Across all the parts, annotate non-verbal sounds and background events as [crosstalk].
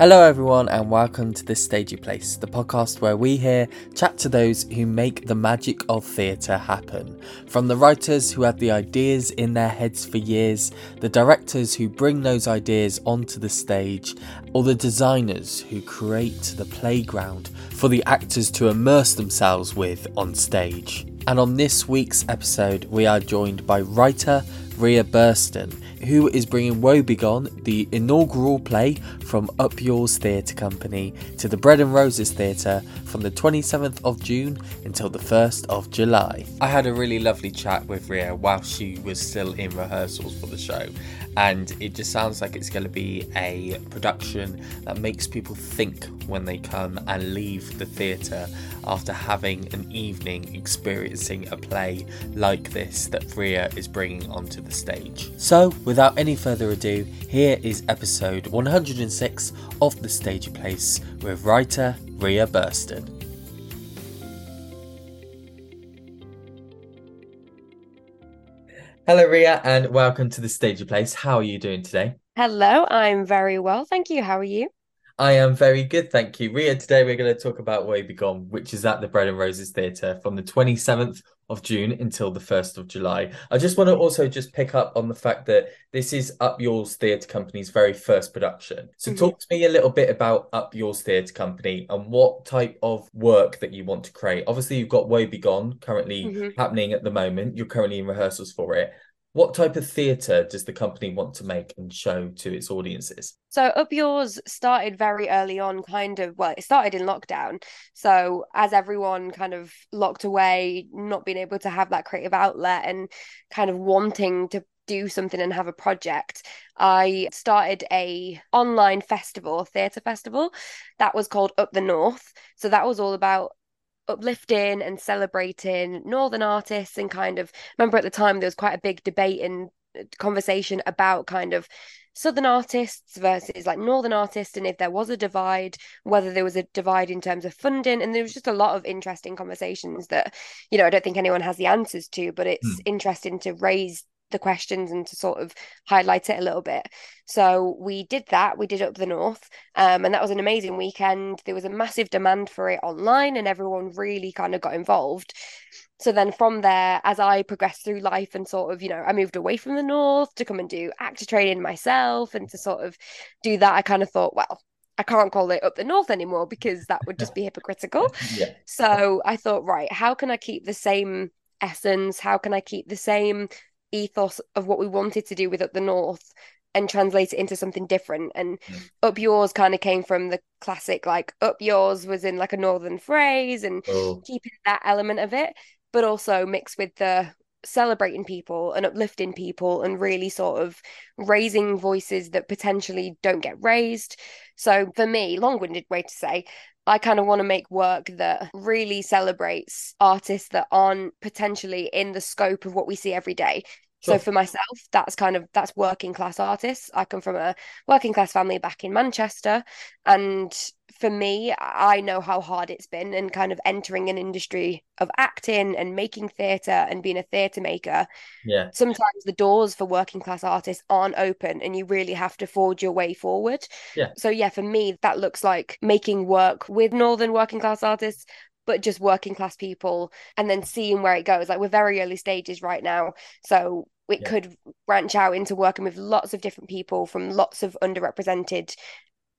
Hello, everyone, and welcome to This Stagey Place, the podcast where we here chat to those who make the magic of theatre happen. From the writers who have the ideas in their heads for years, the directors who bring those ideas onto the stage, or the designers who create the playground for the actors to immerse themselves with on stage. And on this week's episode, we are joined by writer Rhia Burston who is bringing Woebegone, the inaugural play from Up Yours Theatre Company, to the Bread and Roses Theatre from the 27th of June until the 1st of July. I had a really lovely chat with Rhia while she was still in rehearsals for the show, and it just sounds like it's going to be a production that makes people think when they come and leave the theatre after having an evening experiencing a play like this that Rhia is bringing onto the stage. So, without any further ado, here is episode 106 of The Stagey Place with writer Rhia Burston. Hello, Rhia, and welcome to the Stagey Place. How are you doing today? Hello, I'm very well. Thank you. How are you? I am very good, thank you. Rhia, today we're going to talk about Woebegone, which is at the Bread and Roses Theatre from the 27th of June until the 1st of July. I just want to also just pick up on the fact that this is Up Yours Theatre Company's very first production. So mm-hmm. talk to me a little bit about Up Yours Theatre Company and what type of work that you want to create. Obviously, you've got Woebegone currently mm-hmm. happening at the moment. You're currently in rehearsals for it. What type of theatre does the company want to make and show to its audiences? So, Up Yours started very early on, kind of, well, it started in lockdown. So, as everyone kind of locked away, not being able to have that creative outlet and kind of wanting to do something and have a project i started a online festival theatre festival that was called up the north so that was all about uplifting and celebrating northern artists and kind of remember at the time there was quite a big debate and uh, conversation about kind of southern artists versus like northern artists and if there was a divide whether there was a divide in terms of funding and there was just a lot of interesting conversations that you know i don't think anyone has the answers to but it's mm. interesting to raise the questions and to sort of highlight it a little bit. So we did that. We did up the north, um, and that was an amazing weekend. There was a massive demand for it online, and everyone really kind of got involved. So then from there, as I progressed through life and sort of, you know, I moved away from the north to come and do actor training myself, and to sort of do that, I kind of thought, well, I can't call it up the north anymore because that would just be hypocritical. [laughs] yeah. So I thought, right, how can I keep the same essence? How can I keep the same ethos of what we wanted to do with up the north and translate it into something different and mm. up yours kind of came from the classic like up yours was in like a northern phrase and oh. keeping that element of it but also mixed with the celebrating people and uplifting people and really sort of raising voices that potentially don't get raised so for me long-winded way to say I kind of want to make work that really celebrates artists that aren't potentially in the scope of what we see every day. Sure. So for myself, that's kind of that's working class artists. I come from a working class family back in Manchester, and for me, I know how hard it's been, and kind of entering an industry of acting and making theatre and being a theatre maker. Yeah, sometimes the doors for working class artists aren't open, and you really have to forge your way forward. Yeah. So yeah, for me, that looks like making work with northern working class artists, but just working class people and then seeing where it goes. Like we're very early stages right now. So it yeah. could branch out into working with lots of different people from lots of underrepresented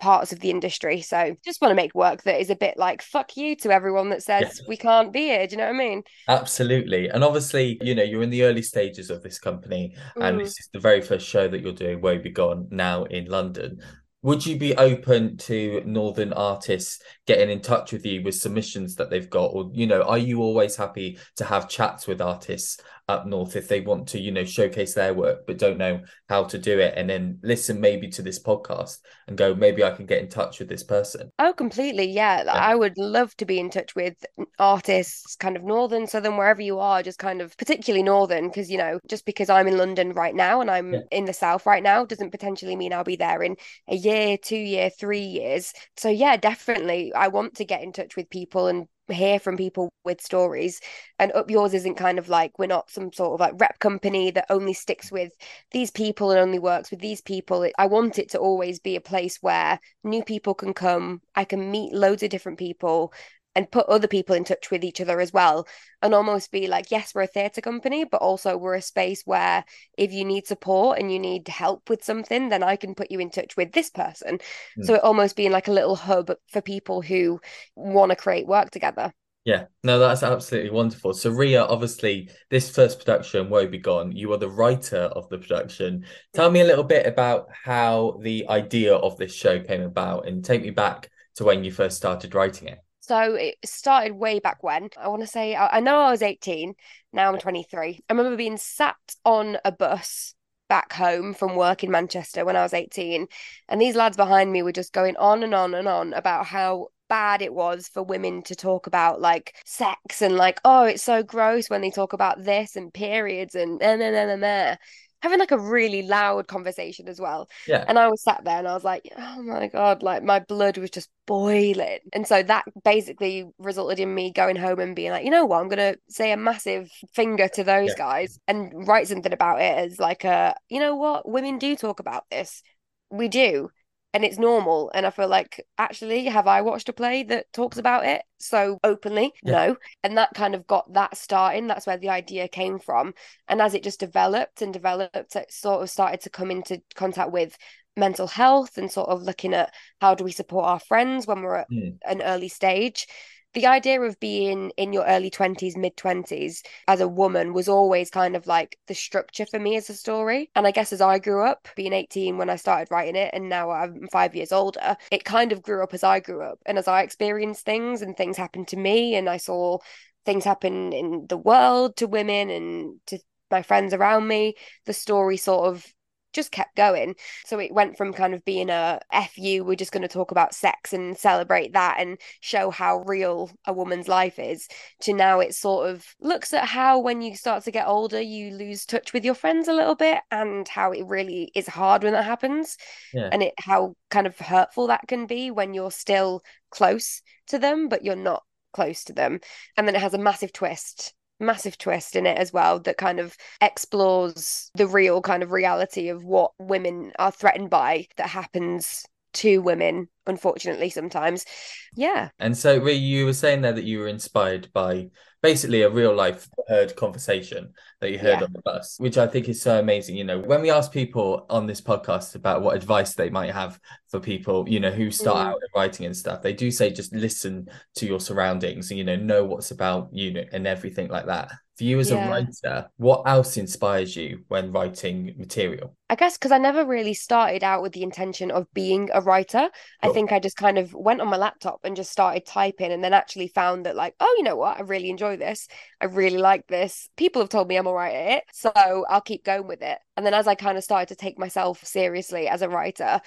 parts of the industry. So just want to make work that is a bit like fuck you to everyone that says we can't be here. Do you know what I mean? Absolutely. And obviously, you know, you're in the early stages of this company mm. and this is the very first show that you're doing, Woebegone, now in London would you be open to northern artists getting in touch with you with submissions that they've got? Or you know are you always happy to have chats with artists up north if they want to you know showcase their work but don't know how to do it and then listen maybe to this podcast and go maybe i can get in touch with this person oh completely yeah, yeah. i would love to be in touch with artists kind of northern southern wherever you are just kind of particularly northern because you know just because i'm in london right now and i'm yeah. in the south right now doesn't potentially mean i'll be there in a year two year three years so yeah definitely i want to get in touch with people and hear from people with stories and up yours isn't kind of like we're not some sort of like rep company that only sticks with these people and only works with these people. I want it to always be a place where new people can come. I can meet loads of different people and put other people in touch with each other as well and almost be like yes we're a theatre company but also we're a space where if you need support and you need help with something then i can put you in touch with this person mm. so it almost being like a little hub for people who want to create work together yeah, no, that's absolutely wonderful. So, Rhia, obviously, this first production, Woebegone, you are the writer of the production. Tell me a little bit about how the idea of this show came about and take me back to when you first started writing it. So it started way back when. I want to say, I, know I was 18, now I'm 23. I remember being sat on a bus back home from work in Manchester when I was 18. And these lads behind me were just going on and on and on about how bad it was for women to talk about like sex and like, oh, it's so gross when they talk about this and periods and and and and, and having like a really loud conversation as well. Yeah. And I was sat there and I was like, oh my God, like my blood was just boiling. And so that basically resulted in me going home and being like, you know what, I'm gonna say a massive finger to those yeah. guys and write something about it as like a, you know what, women do talk about this. We do and it's normal. And I feel like, actually, have I watched a play that talks about it so openly? Yeah. No. And that kind of got that starting. That's where the idea came from. And as it just developed and developed, it sort of started to come into contact with mental health and sort of looking at how do we support our friends when we're at mm. an early stage the idea of being in your early 20s, mid 20s as a woman was always kind of like the structure for me as a story. And I guess as I grew up, being 18 when I started writing it, and now I'm five years older, it kind of grew up as I grew up. And as I experienced things and things happened to me, and I saw things happen in the world to women and to my friends around me, the story sort of just kept going. So it went from kind of being a FU, we're just going to talk about sex and celebrate that and show how real a woman's life is, to now it sort of looks at how when you start to get older, you lose touch with your friends a little bit and how it really is hard when that happens. Yeah. And it how kind of hurtful that can be when you're still close to them, but you're not close to them. And then it has a massive twist massive twist in it as well that kind of explores the real kind of reality of what women are threatened by that happens to women unfortunately sometimes. Yeah. And so you were saying there that you were inspired by basically a real life [laughs] heard conversation that you heard yeah. on the bus which i think is so amazing you know when we ask people on this podcast about what advice they might have for people you know who start mm. out writing and stuff they do say just listen to your surroundings and you know know what's about you and everything like that for you as yeah. a writer, what else inspires you when writing material? I guess because I never really started out with the intention of being a writer. Cool. I think I just kind of went on my laptop and just started typing and then actually found that, like, oh, you know what? I really enjoy this. I really like this. People have told me I'm all right at it. So I'll keep going with it. And then as I kind of started to take myself seriously as a writer,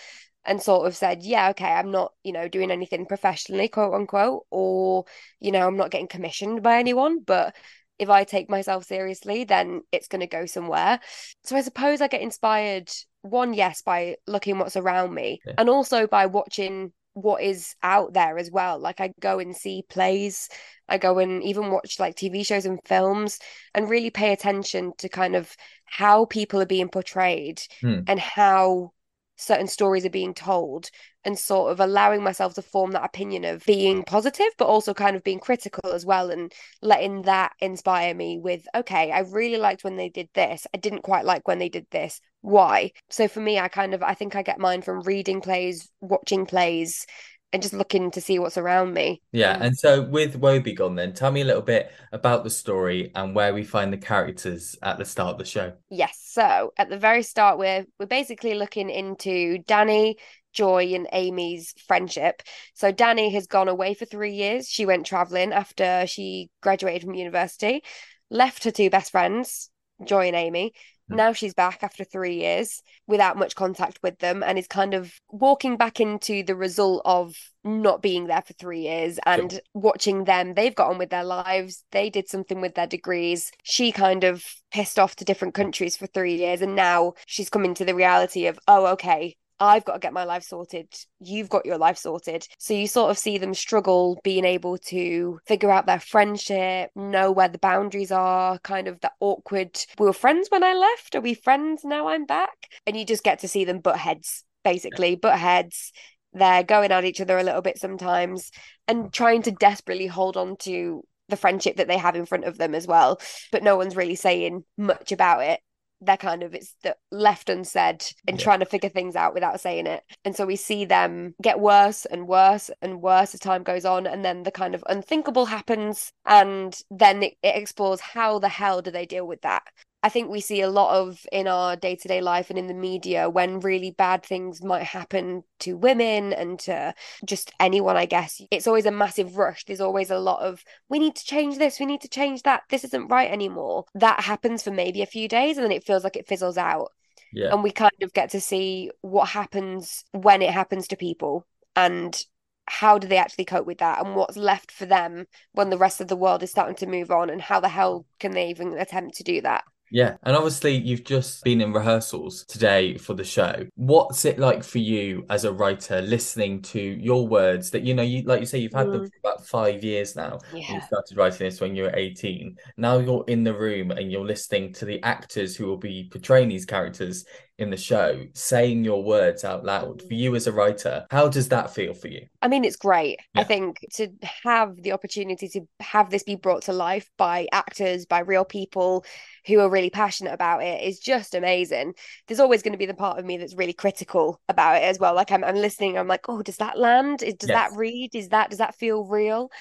and sort of said, yeah, okay, I'm not, you know, doing anything professionally, quote unquote, or, you know, I'm not getting commissioned by anyone, but if I take myself seriously, then it's going to go somewhere. So I suppose I get inspired, one, yes, by looking what's around me, yeah. and also by watching what is out there as well. Like I go and see plays, I go and even watch like TV shows and films and really pay attention to kind of how people are being portrayed hmm. and how certain stories are being told and sort of allowing myself to form that opinion of being positive but also kind of being critical as well and letting that inspire me with okay i really liked when they did this i didn't quite like when they did this why so for me i kind of i think i get mine from reading plays watching plays and just looking to see what's around me. Yeah, mm. and so with Woebegone, then tell me a little bit about the story and where we find the characters at the start of the show. Yes, so at the very start, we're we're basically looking into Danny, Joy, and Amy's friendship. So Danny has gone away for three years. She went traveling after she graduated from university, left her two best friends, Joy and Amy, hmm. now she's back after three years without much contact with them and is kind of walking back into the result of not being there for three years and sure. watching them. They've got on with their lives. They did something with their degrees. She kind of pissed off to different countries for three years. And now she's coming to the reality of, oh, okay, I've got to get my life sorted. You've got your life sorted. So you sort of see them struggle being able to figure out their friendship, know where the boundaries are, kind of that awkward. We were friends when I left. Are we friends now I'm back? And you just get to see them butt heads, basically, butt heads. They're going at each other a little bit sometimes and mm. trying to desperately hold on to the friendship that they have in front of them as well. But no one's really saying much about it they're kind of it's left unsaid and yeah. trying to figure things out without saying it. And so we see them get worse and worse and worse as time goes on. And then the kind of unthinkable happens. And then it, it explores how the hell do they deal with that I think we see a lot of in our day to day life and in the media when really bad things might happen to women and to just anyone, I guess. It's always a massive rush. There's always a lot of, we need to change this, we need to change that, this isn't right anymore. That happens for maybe a few days and then it feels like it fizzles out. Yeah. And we kind of get to see what happens when it happens to people and how do they actually cope with that and what's left for them when the rest of the world is starting to move on and how the hell can they even attempt to do that yeah, and obviously you've just been in rehearsals today for the show. What's it like for you as a writer listening to your words that you know you like you say you've had mm. them for about 5 years now. Yeah. You started writing this when you were 18. Now you're in the room and you're listening to the actors who will be portraying these characters in the show saying your words out loud for you as a writer how does that feel for you? I mean it's great. Yeah. i think to have the opportunity to have this be brought to life by actors by real people who are really passionate about it is just amazing. There's always going to be the part of me that's really critical about it as well. Like i'm, I'm listening i'm like oh does that land? Does yes. that read? Is that does that feel real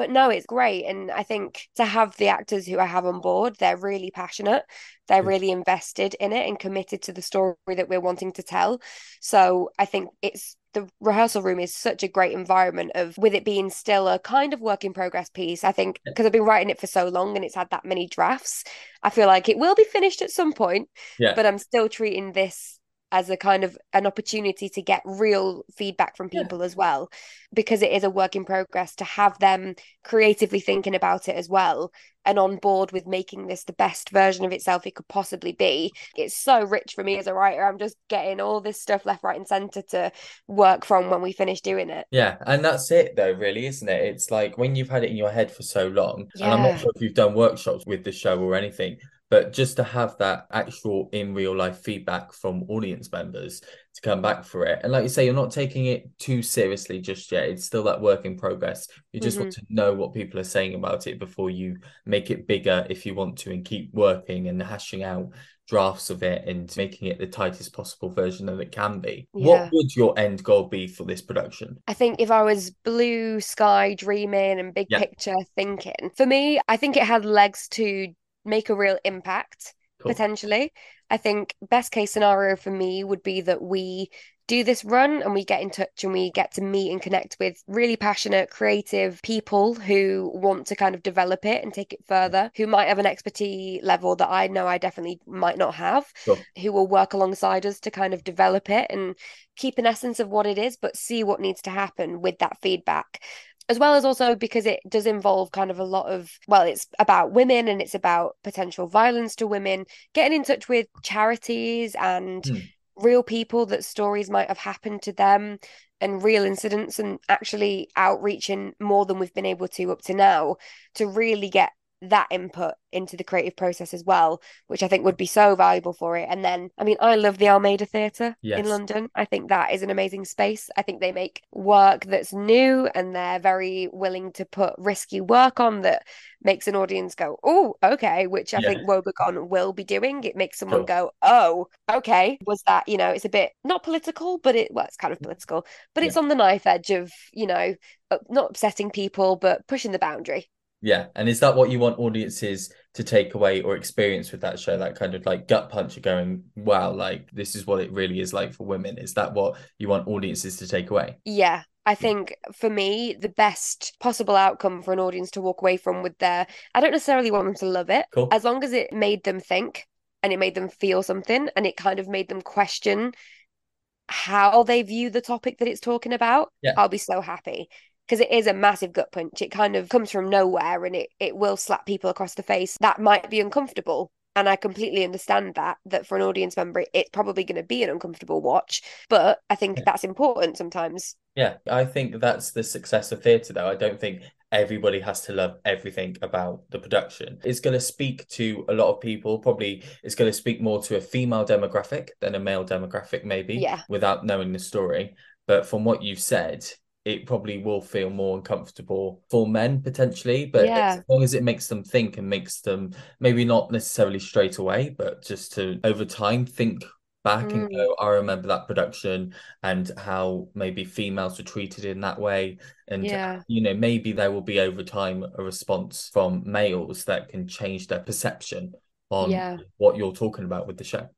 but no, it's great. And I think to have the actors who I have on board, they're really passionate. They're really invested in it and committed to the story that we're wanting to tell. So I think it's the rehearsal room is such a great environment of with it being still a kind of work in progress piece i think because i've been writing it for so long and it's had that many drafts i feel like it will be finished at some point yeah. but i'm still treating this as a kind of an opportunity to get real feedback from people yeah. as well because it is a work in progress to have them creatively thinking about it as well and on board with making this the best version of itself it could possibly be it's so rich for me as a writer i'm just getting all this stuff left right and center to work from when we finish doing it yeah and that's it though really isn't it it's like when you've had it in your head for so long yeah. and i'm not sure if you've done workshops with the show or anything but just to have that actual in real life feedback from audience members to come back for it and like you say you're not taking it too seriously just yet it's still that work in progress you just mm-hmm. want to know what people are saying about it before you make it bigger if you want to and keep working and hashing out drafts of it and making it the tightest possible version that it can be. Yeah. What would your end goal be for this production? I think if I was blue sky dreaming and big yeah. picture thinking, for me, I think it had legs to make a real impact cool. potentially. I think best case scenario for me would be that we do this run and we get in touch and we get to meet and connect with really passionate, creative people who want to kind of develop it and take it further, who might have an expertise level that I know I definitely might not have, sure. who will work alongside us to kind of develop it and keep an essence of what it is, but see what needs to happen with that feedback as well as also because it does involve kind of a lot of well it's about women and it's about potential violence to women getting in touch with charities and mm. real people that stories might have happened to them and real incidents and actually outreaching more than we've been able to up to now to really get that input into the creative process as well, which I think would be so valuable for it. And then, I mean, I love the Almeida Theatre yes. in London. I think that is an amazing space. I think they make work that's new and they're very willing to put risky work on that makes an audience go, oh, okay, which I yeah. think Woebegone will be doing. It makes someone cool. go, oh, okay. Was that, you know, it's a bit not political, but it, well, it's kind of political, but yeah. it's on the knife edge of, you know, not upsetting people, but pushing the boundary. Yeah, and is that what you want audiences to take away or experience with that show? That kind of like gut punch of going, wow, like this is what it really is like for women. Is that what you want audiences to take away? Yeah, I think for me, the best possible outcome for an audience to walk away from with their, I don't necessarily want them to love it, cool. as long as it made them think and it made them feel something and it kind of made them question how they view the topic that it's talking about. Yeah. I'll be so happy because it is a massive gut punch. It kind of comes from nowhere and it, it will slap people across the face. That might be uncomfortable. And I completely understand that, that for an audience member, it's probably going to be an uncomfortable watch. But I think that's important sometimes. Yeah, I think that's the success of theatre, though. I don't think everybody has to love everything about the production. It's going to speak to a lot of people. Probably it's going to speak more to a female demographic than a male demographic, maybe, yeah. without knowing the story. But from what you've said, it probably will feel more uncomfortable for men potentially but yeah. as long as it makes them think and makes them maybe not necessarily straight away but just to over time think back mm. and go i remember that production and how maybe females were treated in that way and yeah. you know maybe there will be over time a response from males that can change their perception on yeah. what you're talking about with the show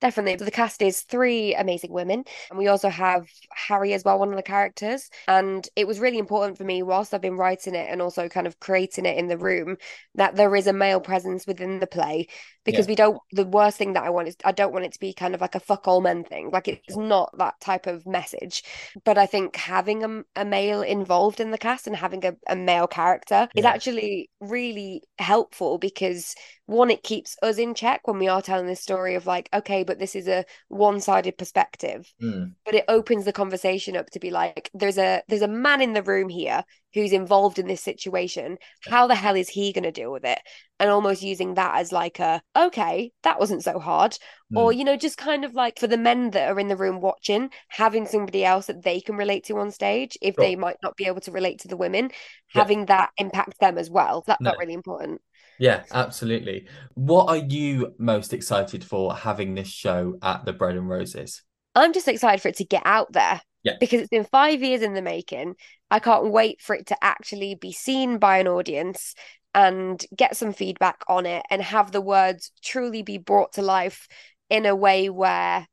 Definitely. So The cast is three amazing women. And we also have Harry as well, one of the characters. And it was really important for me, whilst I've been writing it and also kind of creating it in the room, that there is a male presence within the play. Because yeah. we don't, the worst thing that I want is, I don't want it to be kind of like a fuck all men thing. Like it's not that type of message. But I think having a, a male involved in the cast and having a, a male character yeah. is actually really helpful because one it keeps us in check when we are telling this story of like okay but this is a one-sided perspective mm. but it opens the conversation up to be like there's a there's a man in the room here who's involved in this situation how the hell is he going to deal with it and almost using that as like a okay that wasn't so hard mm. or you know just kind of like for the men that are in the room watching having somebody else that they can relate to on stage if sure. they might not be able to relate to the women yeah. having that impact them as well that's no. not really important yeah, absolutely. What are you most excited for having this show at the Bread and Roses? I'm just excited for it to get out there. Yeah. Because it's been five years in the making. I can't wait for it to actually be seen by an audience and get some feedback on it and have the words truly be brought to life in a way where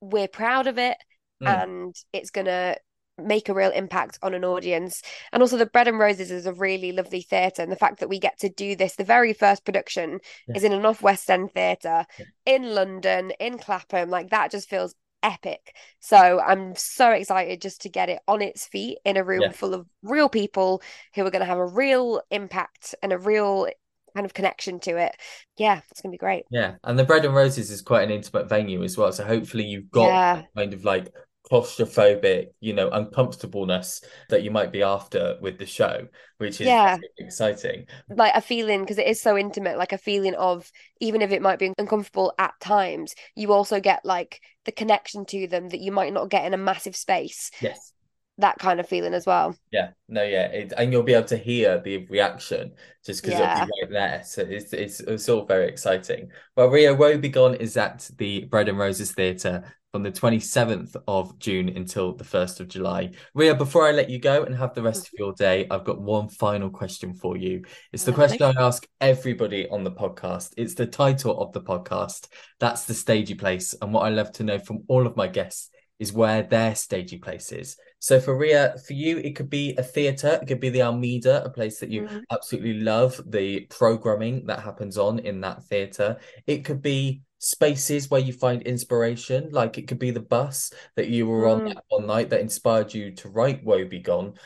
we're proud of it mm. and it's going to make a real impact on an audience. And also, the Bread and Roses is a really lovely theatre. And the fact that we get to do this, the very first production yeah. is in a North West End theatre yeah. in London, in Clapham, like that just feels epic. So I'm so excited just to get it on its feet in a room yeah. full of real people who are going to have a real impact and a real kind of connection to it. Yeah, it's gonna be great. Yeah, and the Bread and Roses is quite an intimate venue as well. So hopefully you've got yeah. kind of like claustrophobic, you know, uncomfortableness that you might be after with the show, which is yeah. exciting. Like a feeling, because it is so intimate, like a feeling of even if it might be uncomfortable at times, you also get like the connection to them that you might not get in a massive space. Yes. That kind of feeling as well. Yeah, no, yeah, it, and you'll be able to hear the reaction just because yeah. it'll be right there. So it's, it's it's all very exciting. Well, Rhia Woebegone is at the Bread and Roses Theatre from the 27th of June until the 1st of July. Rhia, before I let you go and have the rest of your day, I've got one final question for you. It's the question I ask everybody on the podcast. It's the title of the podcast. That's the stagey place. And what I love to know from all of my guests is where their stagey place is. So for Rhia, for you, it could be a theatre, it could be the Almeida, a place that you mm-hmm. absolutely love, the programming that happens on in that theatre. It could be spaces where you find inspiration like it could be the bus that you were on mm. that one night that inspired you to write Woebegone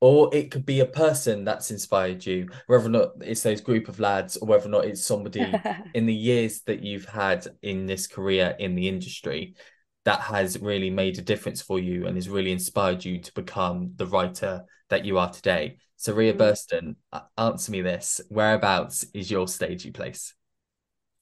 or it could be a person that's inspired you whether or not it's those group of lads or whether or not it's somebody [laughs] in the years that you've had in this career in the industry that has really made a difference for you and has really inspired you to become the writer that you are today so rhia mm. burston answer me this whereabouts is your stagey place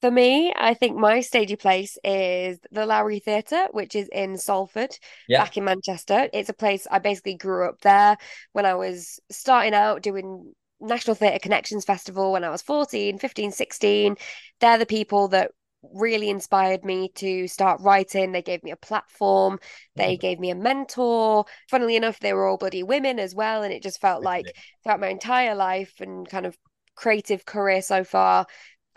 for me, I think my stagey place is the Lowry Theatre, which is in Salford, yeah. back in Manchester. It's a place I basically grew up there when I was starting out doing National Theatre Connections Festival when I was 14, 15, 16. They're the people that really inspired me to start writing. They gave me a platform, they mm. gave me a mentor. Funnily enough, they were all bloody women as well. And it just felt like throughout my entire life and kind of creative career so far,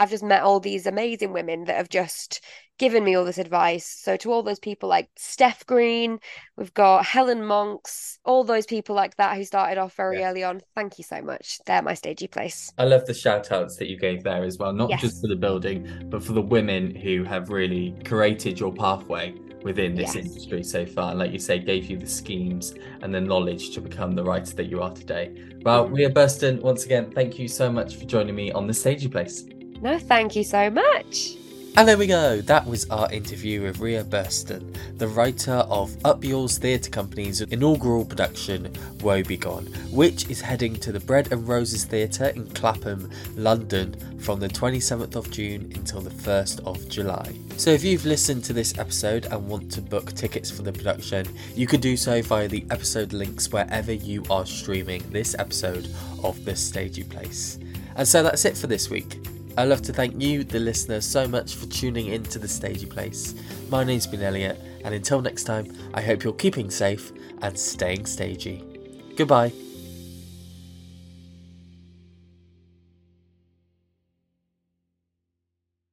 I've just met all these amazing women that have just given me all this advice. So to all those people like Steph Green, we've got Helen Monks, all those people like that who started off very yeah. early on. Thank you so much. They're my stagey place. I love the shout outs that you gave there as well, not yes. just for the building, but for the women who have really created your pathway within this yes. industry so far. And like you say, gave you the schemes and the knowledge to become the writer that you are today. Well, mm-hmm. Rhia Burston, once again, thank you so much for joining me on the Stagey Place. No, thank you so much. And there we go, that was our interview with Rhia Burston, the writer of Up Yours Theatre Company's inaugural production, Woebegone, which is heading to the Bread and Roses Theatre in Clapham, London from the 27th of June until the 1st of July. So if you've listened to this episode and want to book tickets for the production, you can do so via the episode links wherever you are streaming this episode of The Stagey Place. And so that's it for this week. I'd love to thank you, the listener, so much for tuning in to the Stagey Place. My name's been Eliott, and until next time, I hope you're keeping safe and staying stagey. Goodbye.